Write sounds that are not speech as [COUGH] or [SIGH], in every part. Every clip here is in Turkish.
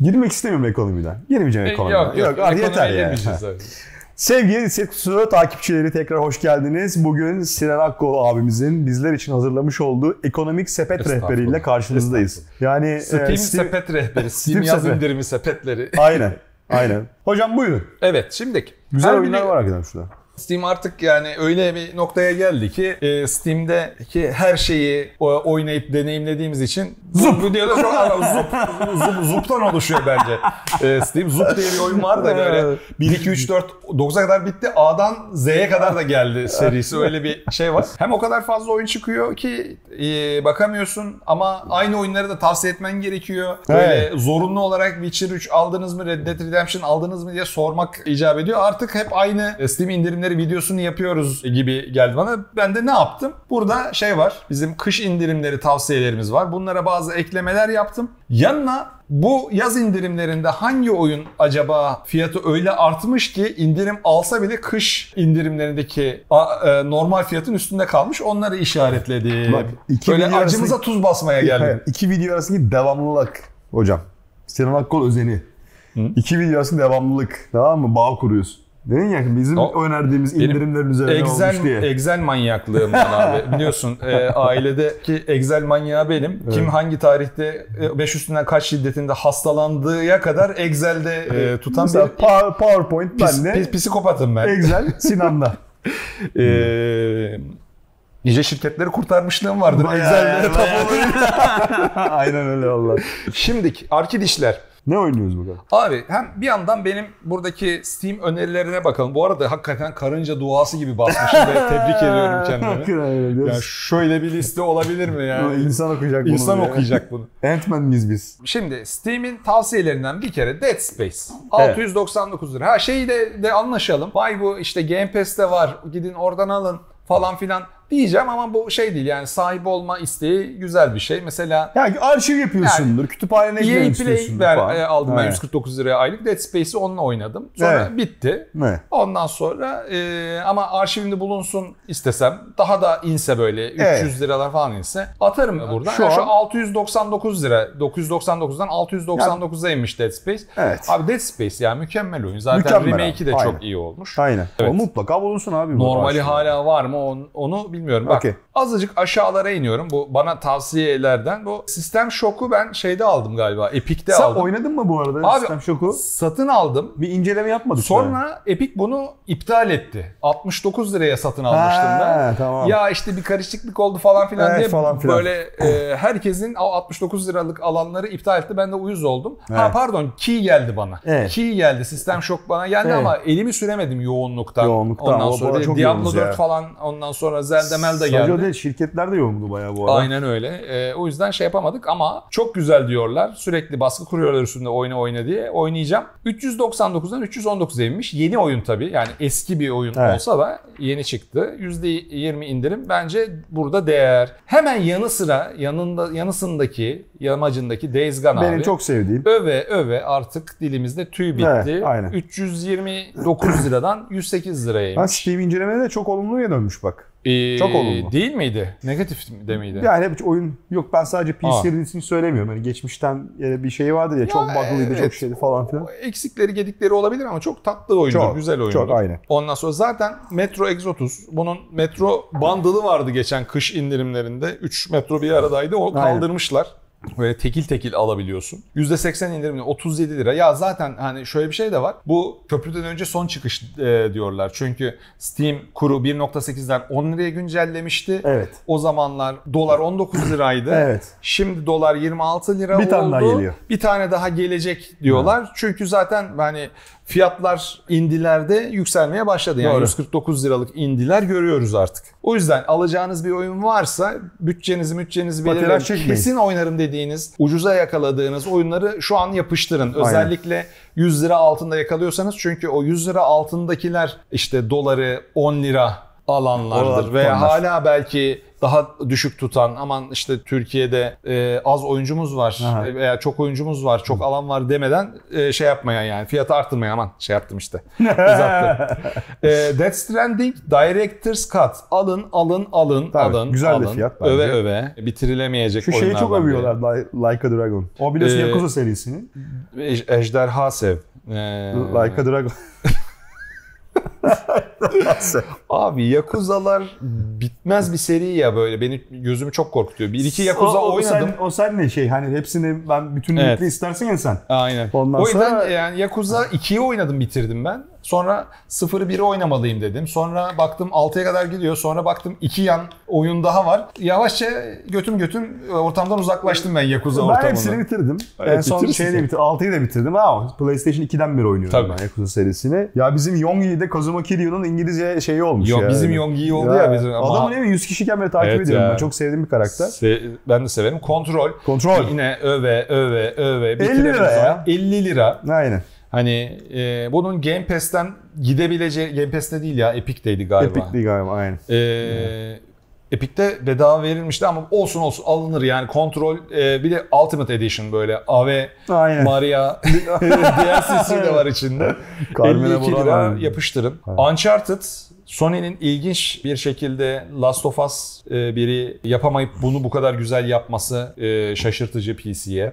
Girmek istemiyorum ekonomiden. Girmeyeceğim E, ekonomiden. Yok yok. artık yeter ekonomiye ya. girmeyeceğiz abi. Sevgili Sekusu takipçileri tekrar hoş geldiniz. Bugün Sinan Akkol abimizin bizler için hazırlamış olduğu ekonomik sepet rehberiyle karşınızdayız. Yani Steam e, Steam- sepet rehberi, Steam, Steam yaz indirimi sepetleri. Aynen. Aynen. Hocam buyurun. Evet şimdi Güzel oyunlar biri- var hakikaten şurada. Steam artık yani öyle bir noktaya geldi ki e, Steam'deki her şeyi oynayıp deneyimlediğimiz için Zup videoda çok Aa, [LAUGHS] Zup, Zup, Zup'tan oluşuyor bence. E, Steam Zup diye bir oyun var da böyle 1 2 3 4 9'a kadar bitti. A'dan Z'ye kadar da geldi serisi. Öyle bir şey var. Hem o kadar fazla oyun çıkıyor ki e, bakamıyorsun ama aynı oyunları da tavsiye etmen gerekiyor. Böyle Evet. zorunlu olarak Witcher 3 aldınız mı, Red Dead Redemption aldınız mı diye sormak icap ediyor. Artık hep aynı Steam indirimleri videosunu yapıyoruz gibi geldi bana. Ben de ne yaptım? Burada şey var. Bizim kış indirimleri tavsiyelerimiz var. Bunlara bazı eklemeler yaptım. Yanına bu yaz indirimlerinde hangi oyun acaba fiyatı öyle artmış ki indirim alsa bile kış indirimlerindeki a- e, normal fiyatın üstünde kalmış onları işaretledim. Bak, iki Böyle video acımıza tuz basmaya geldim. Hayır, iki video arasındaki devamlılık hocam. Sinan Akkol özeni. İki video arasında devamlılık. Tamam mı? Bağ kuruyorsun. Dedin ya bizim O- önerdiğimiz indirimlerin üzerine Excel, olmuş diye. Excel manyaklığım var abi. [LAUGHS] Biliyorsun e, ailedeki Excel manyağı benim. Kim hangi tarihte 5 üstünden kaç şiddetinde hastalandığı kadar Excel'de e, tutan Mesela bir Power- PowerPoint pis- bende. pis- psikopatım ben. Excel [LAUGHS] Sinan'da. E, nice şirketleri kurtarmışlığım vardır. Bayağı, Excel'de bayağı. [LAUGHS] Aynen öyle valla. Şimdiki arkadaşlar Ne oynuyoruz bakalım? Abi hem bir yandan benim buradaki Steam önerilerine bakalım. Bu arada hakikaten karınca duası gibi basmışım ve [LAUGHS] tebrik ediyorum kendimi. Ya şöyle bir liste olabilir mi yani? İnsan okuyacak bunu. İnsan diye. okuyacak bunu. [LAUGHS] Ant-Man miyiz biz? Şimdi Steam'in tavsiyelerinden bir kere Dead Space. 699 lira. Ha şeyi de, de anlaşalım. Vay bu işte Game Pass'te var. Gidin oradan alın falan filan diyeceğim ama bu şey değil yani sahip olma isteği güzel bir şey. Mesela Yani arşiv yapıyorsundur. kütüphanene EA eklemek Play istiyorsundur falan. e, aldım ben Evet. 149 liraya aylık. Dead Space'i onunla oynadım. Sonra Evet. bitti. Ne? Ondan sonra e, ama arşivimde bulunsun istesem daha da inse böyle 300 Evet. liralar falan inse atarım buradan. Şu şu an- 699 lira 999'dan 699'a inmiş Dead Space. Evet. Abi Dead Space ya mükemmel oyun. Zaten remake'i de abi, çok aynen. iyi olmuş. Aynen. Evet. O mutlaka bulunsun abi. Normali hala var mı onu, onu bilmiyorum. Bak Okey. Azıcık aşağılara iniyorum. Bu bana tavsiyelerden. Bu Sistem Shock'u ben şeyde aldım galiba. Epic'te Sen aldım. oynadın mı bu arada Abi, Sistem Shock'u? Satın aldım. Bir inceleme yapmadık. Sonra Epic bunu iptal etti. 69 liraya satın almıştım ben. Ha, tamam. Ya işte bir karışıklık oldu falan filan Evet, diye falan filan. böyle e, herkesin o 69 liralık alanları iptal etti. Ben de uyuz oldum. Ha Evet. pardon key geldi bana. Evet. Key geldi. Sistem şok bana geldi Evet. ama elimi süremedim yoğunluktan. Yoğunluktan. Ondan O sonra Diablo yoğunuz 4 ya. falan ondan sonra Zelda Melda geldi. Değil şirketler de yoğundu bayağı bu arada. Aynen öyle. Ee, o yüzden şey yapamadık ama çok güzel diyorlar. Sürekli baskı kuruyorlar üstünde oyna oyna diye. Oynayacağım. 399'dan 319'a inmiş. Yeni oyun tabii. Yani eski bir oyun Evet. olsa da yeni çıktı. %20 indirim bence burada değer. Hemen yanı sıra yanında yanısındaki yamacındaki Days Gone Benim abi. çok sevdiğim. Öve öve artık dilimizde tüy bitti. Evet, aynen. 329 liradan 108 liraya Ha, inmiş. Steam incelemede de çok olumluya dönmüş bak. Ee, çok olumlu. Değil miydi? Negatif de miydi? Yani hep oyun yok ben sadece PC Aa. serisini söylemiyorum. Hani geçmişten e, bir şey vardı ya, çok bug'lıydı evet. çok şeydi falan filan. eksikleri gedikleri olabilir ama çok tatlı oyundur, Çok, güzel oyundur. çok, aynen. Ondan sonra zaten Metro Exodus, bunun Metro bundle'ı vardı geçen kış indirimlerinde. 3 Metro bir aradaydı, o Aynen. Böyle tekil tekil alabiliyorsun. %80 indirimli 37 lira. Ya zaten hani şöyle bir şey de var. Bu köprüden önce son çıkış e, diyorlar. Çünkü Steam kuru 1.8'den 10 liraya güncellemişti. Evet. O zamanlar dolar 19 liraydı. Evet. Şimdi dolar 26 lira Bir oldu. tane daha geliyor. Bir tane daha gelecek diyorlar. Çünkü zaten hani fiyatlar indilerde yükselmeye başladı. Yani Doğru. 149 liralık indiler görüyoruz artık. O yüzden alacağınız bir oyun varsa bütçenizi bütçenizi belirleyin. Kesin oynarım dediğiniz, ucuza yakaladığınız oyunları şu an yapıştırın. Özellikle 100 lira altında yakalıyorsanız çünkü o 100 lira altındakiler işte doları 10 lira alanlardır Oralar veya tutanlar. hala belki daha düşük tutan aman işte Türkiye'de e, az oyuncumuz var Aha. veya çok oyuncumuz var çok alan var demeden e, şey yapmayan yani fiyatı arttırmayan aman şey yaptım işte [LAUGHS] uzattım. e, Death Stranding Director's Cut alın alın alın Tabii, alın güzel alın. fiyat bence. öve öve bitirilemeyecek Şu şeyi çok övüyorlar Li- Like a Dragon. O biliyorsun Ee, Yakuza serisinin. Ej- Ejderha Sev. Ee, Like a Dragon. [LAUGHS] [LAUGHS] Abi Yakuza'lar bitmez bir seri ya böyle. Beni gözümü çok korkutuyor. Bir iki Yakuza o, o oynadım. Sen, o sen ne şey hani hepsini ben bütünlükle Evet. istersen ya sen. Aynen. Ondan o yüzden sonra- yani Yakuza 2'yi oynadım bitirdim ben. Sonra 0'ı 1'i oynamalıyım dedim. Sonra baktım 6'ya kadar gidiyor. Sonra baktım 2 yan oyun daha var. Yavaşça götüm götüm ortamdan uzaklaştım ben Yakuza Ben ortamından. hepsini bitirdim. Evet, en son şeyi de bitirdim. 6'yı da bitirdim ama PlayStation 2'den beri oynuyorum Tabii. ben Yakuza serisini. Ya bizim Yongi'de Kazuma Kiryu'nun İngilizce şeyi olmuş Yo, ya. bizim Yongi oldu ya, bizim ama- Adamı ne mi 100 kişiyken beri takip Evet ediyorum ya. ben. Çok sevdiğim bir karakter. Se- ben de severim. Kontrol. Kontrol. Yine öve öve öve. 50 bitiremez lira ya. sonra 50 lira. Aynen. Hani e, bunun Game Pass'ten gidebileceği Game Pass'te değil ya Epic'teydi galiba. Epic'li galiba aynen. E, Epic'te bedava verilmişti ama olsun olsun alınır yani kontrol e, bir de Ultimate Edition böyle Ave Aynen. Maria [LAUGHS] DLC'si de var içinde. Carmen'e 52 buradan lira yapıştırın. Uncharted Sony'nin ilginç bir şekilde Last of Us e, biri yapamayıp bunu bu kadar güzel yapması e, şaşırtıcı PC'ye.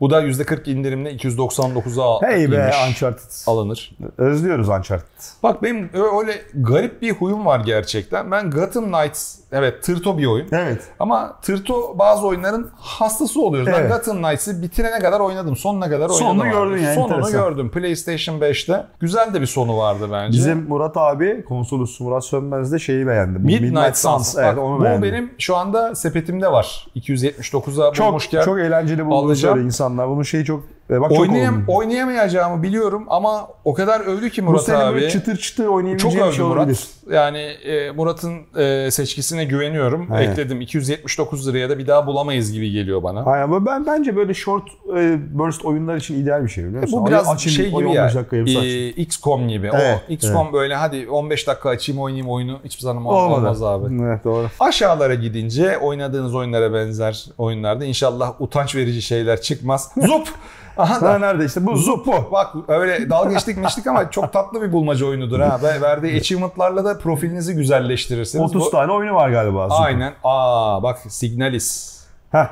Bu da %40 indirimle 299'a Hey be Uncharted. alınır. Özlüyoruz Uncharted. Bak benim öyle garip bir huyum var gerçekten. Ben Gotham Knights evet tırto bir oyun. Evet. Ama tırto bazı oyunların hastası oluyoruz. Ben Evet. Gotham Knights'ı bitirene kadar oynadım. Sonuna kadar oynadım. Sonunu abi. gördün yani, Sonunu enteresan. gördüm. PlayStation 5'te. Güzel de bir sonu vardı bence. Bizim Murat abi, konsolosumuz Murat Sönmez de şeyi beğendi. Bu Midnight, Suns. Evet Bak, onu bu benim şu anda sepetimde var. 279'a çok, bulmuşken. çok eğlenceli bulmuş alacağım. İnsanlar. Bunun şeyi çok... E bak çok Oynayam, olumlu. oynayamayacağımı biliyorum ama o kadar övdü ki Bu Murat sene böyle abi. çıtır çıtır Çok oynayabileceğim bir övdü şey Murat. olabilir. Yani e, Murat'ın e, seçkisine güveniyorum. Aynen. Ekledim. 279 liraya da bir daha bulamayız gibi geliyor bana. Aynen bu ben bence böyle short e, burst oyunlar için ideal bir şey biliyor musun? Bu biraz Açayım, şey gibi 15 ya. e, XCOM gibi. Evet, o XCOM böyle hadi 15 dakika açayım oynayayım oyunu hiçbir zaman Olmadı. olmaz abi. Evet doğru. Aşağılara gidince oynadığınız oyunlara benzer oyunlarda inşallah utanç verici şeyler çıkmaz. Zup! Aha da nerede işte bu zup bu. Bak öyle dalga geçtik miştik ama çok tatlı bir bulmaca oyunudur ha. Ve verdiği achievement'larla da profilinizi güzelleştirirsiniz. 30 Bu- tane oyunu var galiba. Zup'un. Aynen. Aa bak Signalis. Heh.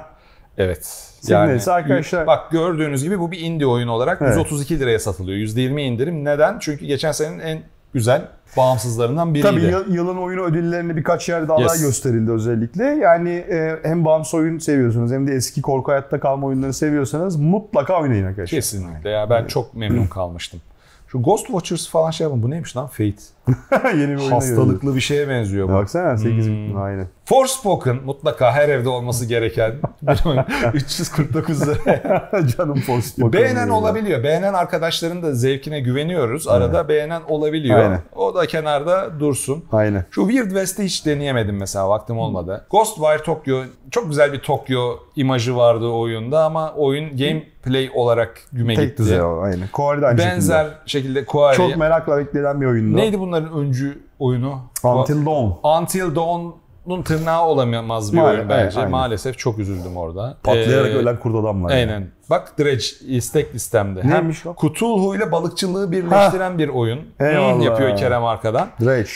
Evet. Signalis arkadaşlar- Bak gördüğünüz gibi bu bir indie oyun olarak Evet. 132 liraya satılıyor. %20 indirim. Neden? Çünkü geçen senenin en güzel bağımsızlarından biriydi. Tabii yıl- yılın oyunu ödüllerini birkaç yerde aday Yes. gösterildi özellikle. Yani e, hem bağımsız oyun seviyorsunuz hem de eski korku hayatta kalma oyunları seviyorsanız mutlaka oynayın arkadaşlar. Kesinlikle ya ben çok memnun kalmıştım. Şu Ghost Watchers falan şey yapın. Bu neymiş lan? Fate. [LAUGHS] Yeni bir Hastalıklı bir şeye benziyor bu. Baksana 8 Hmm. aynen. Forspoken mutlaka her evde olması gereken [LAUGHS] bir oyun. 349 lira. [LAUGHS] Canım Forspoken. Beğenen olabiliyor. Beğenen arkadaşların da zevkine güveniyoruz. Arada beğenen olabiliyor. Aynen. O da kenarda dursun. Aynen. Şu Weird West'i hiç deneyemedim mesela vaktim olmadı. Ghostwire Tokyo çok güzel bir Tokyo imajı vardı oyunda ama oyun gameplay olarak güme Tek gitti. düzey o aynen. Aynı Benzer şekilde. şekilde Quarry. Çok merakla beklenen bir oyundu. Neydi bunların öncü oyunu? Until Dawn. Until Dawn'un tırnağı olamaz bir oyun bence. evet, aynen. Maalesef çok üzüldüm orada. Patlayarak Ee, ölen kurt adam var. yani. Bak Dredge istek listemde. Neymiş o? Cthulhu ile balıkçılığı birleştiren bir oyun. Eyvallah. Yapıyor Kerem arkadan. Dredge.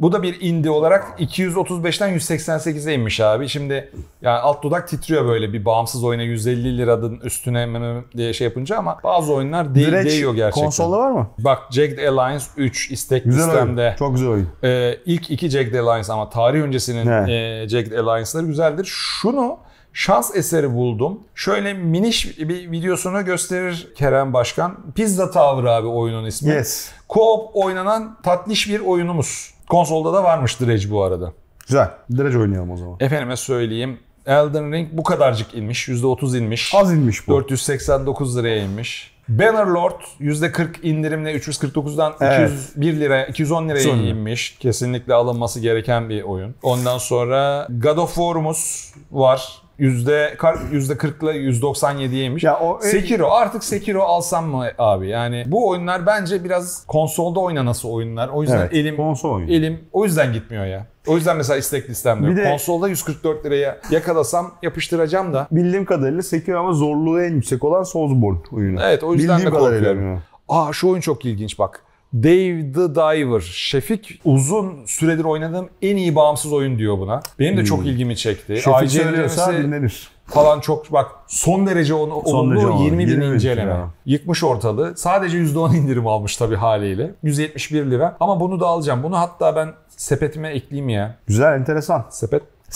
Bu da bir indie olarak 235'ten 188'e inmiş abi. Şimdi yani alt dudak titriyor böyle bir bağımsız oyuna 150 liranın üstüne diye şey yapınca ama bazı oyunlar de- Dredge değiyor gerçekten. konsolda var mı? Bak Jagged Alliance 3 istek Güzel listemde. oyun. Çok güzel oyun. Ee, ilk iki Jagged Alliance ama tarih öncesinin e, Jagged Alliance'ları güzeldir. Şunu şans eseri buldum. Şöyle miniş bir videosunu gösterir Kerem Başkan. Pizza Tower abi oyunun ismi. Yes. Co-op oynanan tatlış bir oyunumuz. Konsolda da varmış Dredge bu arada. Güzel. Dredge oynayalım o zaman. Efendime söyleyeyim. Elden Ring bu kadarcık inmiş. %30 inmiş. Az inmiş bu. 489 liraya inmiş. Bannerlord %40 indirimle 349'dan Evet. 201 liraya 210 liraya 210 lira. inmiş. Kesinlikle alınması gereken bir oyun. Ondan sonra God of War'umuz var. Yüzde yüzde 40 ile 197'ye inmiş. Ya o- Sekiro artık Sekiro alsam mı abi? Yani bu oyunlar bence biraz konsolda oynanası oyunlar. O yüzden Evet, elim konsol oyunu. elim o yüzden gitmiyor ya. O yüzden mesela istek listemde. Bir de- Konsolda 144 liraya yakalasam yapıştıracağım da. Bildiğim kadarıyla Sekiro ama zorluğu en yüksek olan Soulsborne oyunu. Evet, o yüzden Bildiğim de korkuyorum. Aa şu oyun çok ilginç bak. Dave the Diver. Şefik uzun süredir oynadığım en iyi bağımsız oyun diyor buna. Benim de çok ilgimi çekti. Hmm. Şefik söylüyorsa dinlenir. falan çok bak son derece onu olumlu derece olumlu. 20 bin 20 bin inceleme. ya. Yıkmış ortalığı. Sadece %10 indirim almış tabii haliyle. 171 lira. Ama bunu da alacağım. Bunu hatta ben sepetime ekleyeyim ya. Güzel, enteresan. Sepet. [LAUGHS]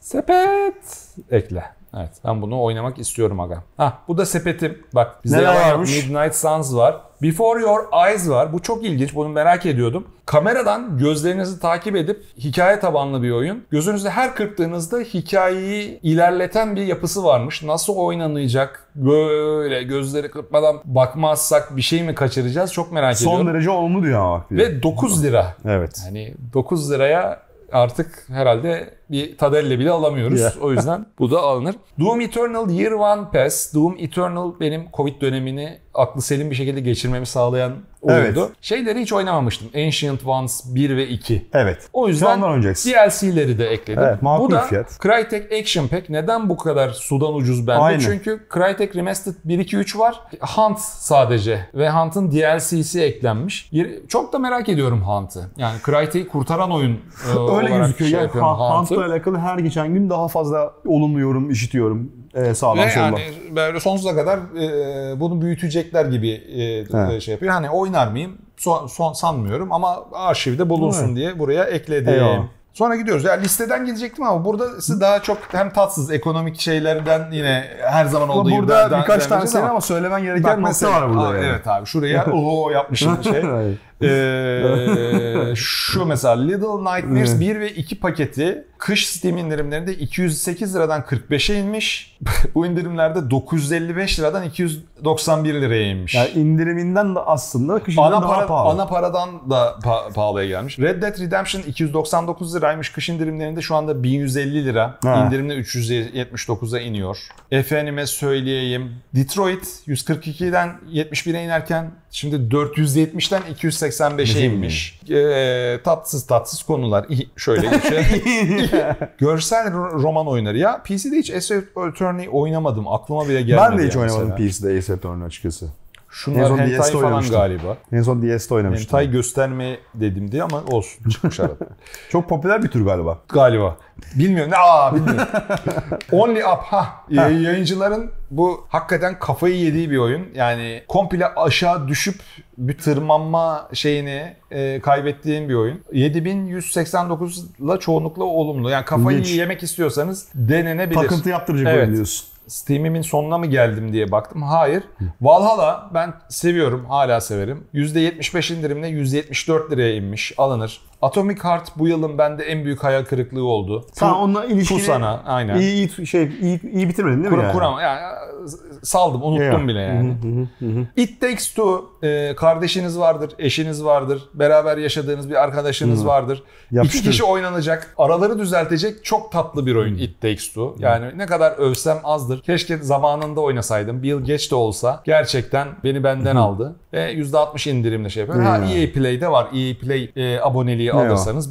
Sepet. Ekle. Evet ben bunu oynamak istiyorum aga. Hah bu da sepetim. Bak bizde Neler varmış? Midnight Suns var. Before Your Eyes var. Bu çok ilginç. Bunu merak ediyordum. Kameradan gözlerinizi takip edip hikaye tabanlı bir oyun. Gözünüzde her kırptığınızda hikayeyi ilerleten bir yapısı varmış. Nasıl oynanacak? Böyle gözleri kırpmadan bakmazsak bir şey mi kaçıracağız? Çok merak Son ediyorum. derece olumlu diyor ama bak. Ve 9 lira. Evet. Hani 9 liraya artık herhalde bir tadelle bile alamıyoruz. Ya. O yüzden bu da alınır. Doom Eternal Year One Pass. Doom Eternal benim Covid dönemini aklı selim bir şekilde geçirmemi sağlayan oyundu. Evet. Şeyleri hiç oynamamıştım. Ancient Ones 1 ve 2. Evet. O yüzden. DLC'leri de ekledim. Evet, makul bu da fiyat. Crytek Action Pack. Neden bu kadar sudan ucuz bende? Aynen. Çünkü Crytek Remastered 1, 2, 3 var. Hunt sadece. Ve Hunt'ın DLC'si eklenmiş. Çok da merak ediyorum Hunt'ı. Yani Crytek'i kurtaran oyun e, [LAUGHS] Öyle olarak gözüküyor. şey yani yapıyorum Hunt'ı. Hunt'la alakalı her geçen gün daha fazla olumlu yorum işitiyorum. Ee, sağdan Ve yani böyle sonsuza kadar e, bunu büyütecekler gibi e, Evet. şey yapıyor. Hani oynar mıyım? Son, son sanmıyorum ama arşivde bulunsun Evet. diye buraya ekledim. Eyvallah. Sonra gidiyoruz. Yani listeden gidecektim ama burada size daha çok hem tatsız ekonomik şeylerden yine her zaman olduğu Ama gibi burada birkaç tane senin ama söylemen gereken nokta var burada. Aa, yani. Evet abi şuraya [LAUGHS] o yapmışım bir şey. [LAUGHS] Ee, [LAUGHS] şu mesela Little Nightmares 1 ve 2 paketi kış Steam indirimlerinde 208 liradan 45'e inmiş. [LAUGHS] Bu indirimlerde 955 liradan 291 liraya inmiş. Yani indiriminden de aslında kışından ana, daha para, pahalı. ana paradan da pa- pahalıya gelmiş. Red Dead Redemption 299 liraymış. Kış indirimlerinde şu anda 1150 lira. Ha. İndirimde 379'a iniyor. Efendime söyleyeyim. Detroit 142'den 71'e inerken şimdi 470'ten 285'e inmiş. Ee, tatsız tatsız konular. Şöyle geçelim. [LAUGHS] Görsel ro- roman oyunları. Ya PC'de hiç Ace Attorney oynamadım. Aklıma bile gelmedi. ben de hiç yani oynamadım mesela. PC'de Ace Attorney açıkçası. En Şunlar son hentai DS'de falan oynamıştım. galiba. En son DS'de oynamıştım. Hentai gösterme dedim diye ama olsun çıkmış arada. [LAUGHS] Çok popüler bir tür galiba. Galiba. Bilmiyorum. Ne? Aa bilmiyorum. [LAUGHS] Only Up. Ha. Yayıncıların bu hakikaten kafayı yediği bir oyun. Yani komple aşağı düşüp bir tırmanma şeyini e, kaybettiğim bir oyun. 7189 ile çoğunlukla olumlu. Yani kafayı İlginç. yemek istiyorsanız denenebilir. Takıntı yaptıracak Evet. oyun diyorsun. Steam'imin sonuna mı geldim diye baktım. Hayır. Valhalla ben seviyorum. Hala severim. %75 indirimle 174 liraya inmiş. Alınır. Atomic Heart bu yılın bende en büyük hayal kırıklığı oldu. Sen onunla ilişkini Pusana aynen. iyi, iyi, şey, iyi, iyi bitirmedin değil mi Kur, yani? kuram- yani saldım unuttum Ya. bile yani. It Takes Two e, kardeşiniz vardır, eşiniz vardır, beraber yaşadığınız bir arkadaşınız vardır. Yapıştır. İki kişi oynanacak, araları düzeltecek çok tatlı bir oyun It Takes Two. Yani ne kadar övsem azdır. Keşke zamanında oynasaydım. Bill geç de olsa gerçekten beni benden aldı. Ve %60 indirimle şey yapıyor. Ha. EA Play'de var. EA Play e, aboneliği Alırsanız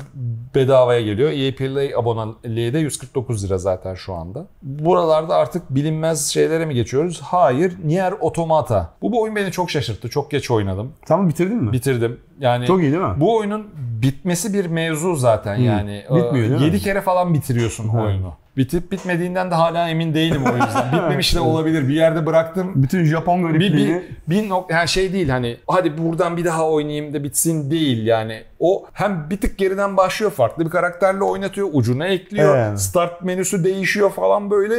bedavaya geliyor. EA Play aboneliği de 149 lira zaten şu anda. Buralarda artık bilinmez şeylere mi geçiyoruz? Hayır. Nier Automata. Bu, bu oyun beni çok şaşırttı. Çok geç oynadım. Tamam bitirdin mi? Bitirdim. Yani Çok iyi değil mi? bu oyunun bitmesi bir mevzu zaten yani. Bitmiyor değil mi? 7 kere falan bitiriyorsun oyunu. Bitip bitmediğinden de hala emin değilim o yüzden. [LAUGHS] Bitmemiş de olabilir. Bir yerde bıraktım. Bütün Japon Bir, garipliğini bir, bir nok yani şey değil hani hadi buradan bir daha oynayayım da bitsin değil yani. O hem bir tık geriden başlıyor farklı bir karakterle oynatıyor ucuna ekliyor. Evet. Start menüsü değişiyor falan böyle.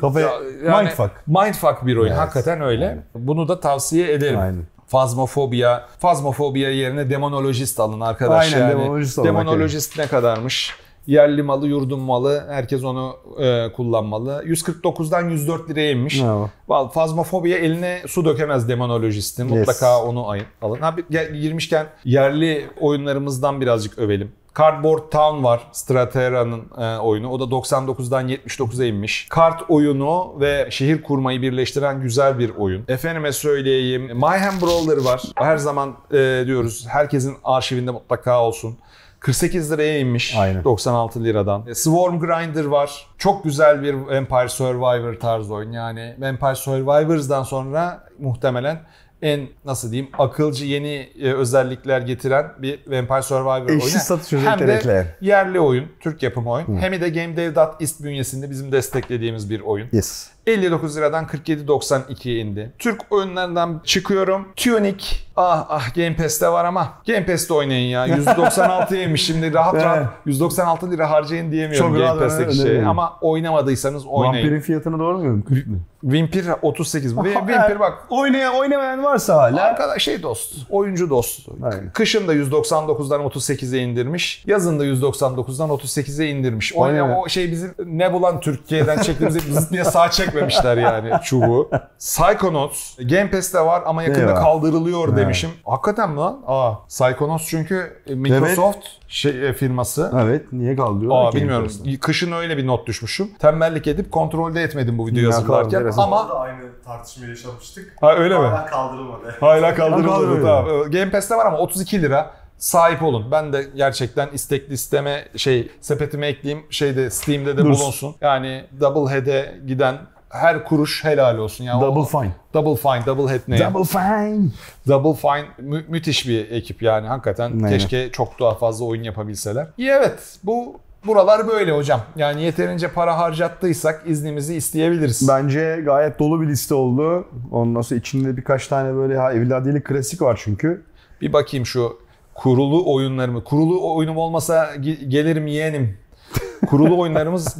Kafaya- Ya- mindfuck. Mindfuck bir oyun Evet. hakikaten öyle. Bunu da tavsiye ederim. Aynen. Fazmofobia. Fazmofobia yerine demonolojist alın arkadaş. Aynen, yani. demonolojist alın, Demonolojist ne kadarmış? Yerli malı, yurdum malı. Herkes onu e, kullanmalı. 149'dan 104 liraya inmiş. Bravo. Val Fazmofobia eline su dökemez demonolojistin. Mutlaka onu ay- alın. Gel- girmişken yerli oyunlarımızdan birazcık övelim. Cardboard Town var. Stratera'nın e, oyunu. O da 99'dan 79'a inmiş. Kart oyunu ve şehir kurmayı birleştiren güzel bir oyun. Efendime söyleyeyim. Mayhem Brawler var. Her zaman e, diyoruz herkesin arşivinde mutlaka olsun. 48 liraya inmiş. Aynen. 96 liradan. E, Swarm Grinder var. Çok güzel bir Vampire Survivor tarzı oyun. Yani Vampire Survivors'dan sonra muhtemelen en nasıl diyeyim akılcı yeni e, özellikler getiren bir Vampire Survivor oyunu. Eşsiz satış Hem de ekleyen. yerli oyun, Türk yapımı oyun. Hem de GameDev.ist bünyesinde bizim desteklediğimiz bir oyun. Yes. 59 liradan 47.92'ye indi. Türk oyunlarından çıkıyorum. Tunic. Ah ah Game Pass'te var ama Game Pass'te oynayın ya. [LAUGHS] 196'ya inmiş şimdi rahat rahat 196 lira harcayın diyemiyorum Çok Game Pass'teki şey. öneririm. Ama oynamadıysanız oynayın. Vampirin fiyatını doğru muyum? 40 mı? Vampir 38. Ve [LAUGHS] Vampir bak Oynayan, oynamayan varsa hala. Arkadaş şey dost, oyuncu dost. Aynen. Kışın da 199'dan 38'e indirmiş. Yazın da 199'dan 38'e indirmiş. O, Aynen. o şey bizim ne bulan Türkiye'den çektiğimizi zıt [LAUGHS] diye sağ çekmemişler yani çubuğu. Psychonauts Game Pass'te var ama yakında Eyvah. kaldırılıyor Evet. demişim. Hakikaten mi lan? Aa, Psychonauts çünkü Microsoft şey, e, firması. Evet. Niye kaldırıyor? Aa bilmiyorum. Pass'te. Kışın öyle bir not düşmüşüm. Tembellik edip kontrolde etmedim bu videoyu Ya, hazırlarken. enteresan. Ama da aynı tartışmayı yaşamıştık. ha, öyle mi? Hala kaldırılmadı. [LAUGHS] Hala kaldırılmadı. Tamam. Game Pass'te var ama 32 lira. Sahip olun. Ben de gerçekten istek listeme şey sepetime ekleyeyim. Şeyde Steam'de de Dursun. bulunsun. Yani Double Head'e giden her kuruş helal olsun. Yani Double o- fine. Double Fine, Double Head ne? Double, Double fine. Fine mü- müthiş bir ekip yani hakikaten. Aynen. Keşke çok daha fazla oyun yapabilseler. İyi evet. Bu buralar böyle hocam. Yani yeterince para harcattıysak iznimizi isteyebiliriz. Bence gayet dolu bir liste oldu. Ondan sonra içinde birkaç tane böyle ha, evladiyelik klasik var çünkü. Bir bakayım şu kurulu oyunlarımı. Kurulu oyunum olmasa ge- gelirim yeğenim. Kurulu oyunlarımız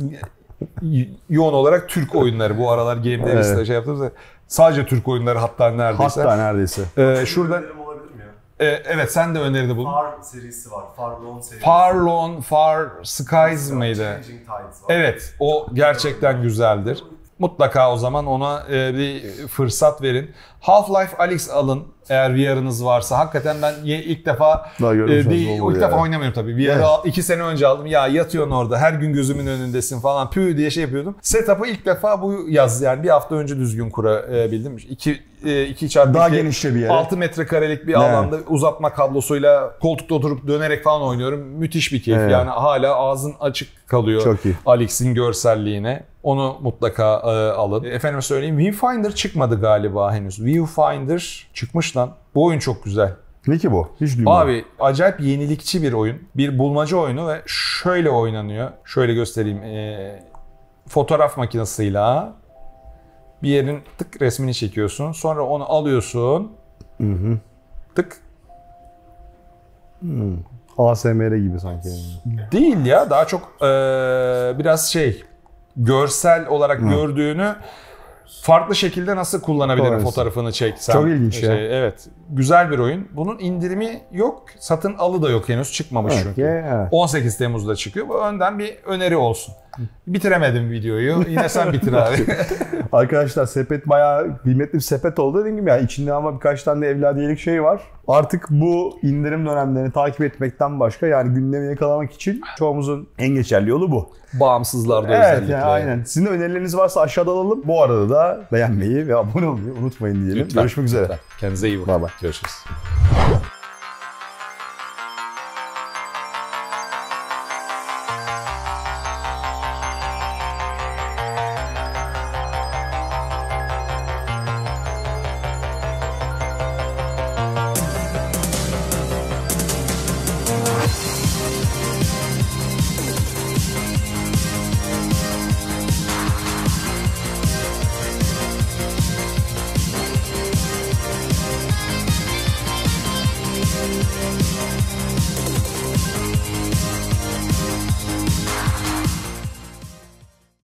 yoğun olarak Türk oyunları. Bu aralar Game Devis'te Evet. şey yaptığımızda sadece Türk oyunları hatta neredeyse. Hatta neredeyse. Ee, şurada Önerim olabilir mi ya? e, evet sen de öneride bulun. Far serisi var. Far Lone serisi. Far Lone, Far Skies mıydı? Changing Tides var. Evet, o gerçekten güzeldir. Mutlaka o zaman ona e, bir fırsat verin. Half-Life Alyx alın eğer VR'ınız varsa. Hakikaten ben ilk defa Daha e, bir, ilk ya. defa oynamıyorum tabii. VR'ı Evet. iki sene önce aldım. Ya yatıyorsun orada her gün gözümün önündesin falan pü diye şey yapıyordum. Setup'ı ilk defa bu yaz yani bir hafta önce düzgün kurabildim. İki, e, iki çarpı Daha genişçe bir yere. 6 metrekarelik bir Evet. alanda uzatma kablosuyla koltukta oturup dönerek falan oynuyorum. Müthiş bir keyif. Evet. Yani hala ağzın açık kalıyor. Alex'in görselliğine. Onu mutlaka e, alın. Efendim söyleyeyim Viewfinder çıkmadı galiba henüz. Viewfinder çıkmış lan. Bu oyun çok güzel. Ne ki bu? Hiç duymadım. Abi acayip yenilikçi bir oyun. Bir bulmaca oyunu ve şöyle oynanıyor. Şöyle göstereyim. E, fotoğraf makinesiyle bir yerin tık resmini çekiyorsun. Sonra onu alıyorsun. Tık ASMR gibi sanki. Değil ya daha çok eee, biraz şey görsel olarak gördüğünü farklı şekilde nasıl kullanabilirim Kolaysa. fotoğrafını çeksem. Çok ilginç ya. Evet. Güzel bir oyun. Bunun indirimi yok. Satın alı da yok henüz. Çıkmamış Evet, çünkü. evet. 18 Temmuz'da çıkıyor. Bu önden bir öneri olsun. Bitiremedim videoyu. Yine sen bitir abi. [LAUGHS] Arkadaşlar sepet bayağı kıymetli bir sepet oldu dediğim gibi. Yani içinde ama birkaç tane de evladiyelik şey var. Artık bu indirim dönemlerini takip etmekten başka yani gündemi yakalamak için çoğumuzun en geçerli yolu bu. Bağımsızlarda Evet özellikle. yani aynen. Sizin de önerileriniz varsa aşağıda alalım. Bu arada da beğenmeyi ve abone olmayı unutmayın diyelim. Lütfen. Görüşmek üzere. Lütfen. Kendinize iyi bakın. Bay. Görüşürüz.